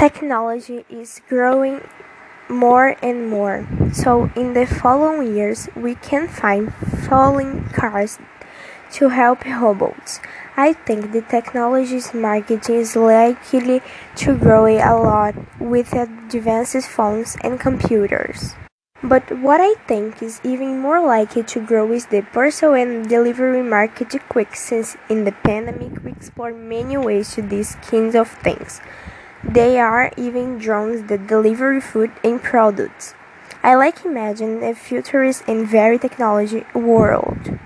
Technology is growing more and more, so in the following years we can find flying cars to help robots. I think the technology's market is likely to grow a lot with advanced phones and computers. But what I think is even more likely to grow is the parcel and delivery market quick since in the pandemic we explored many ways to these kinds of things. There are even drones that deliver food and products. I like imagine a futurist and very technology world.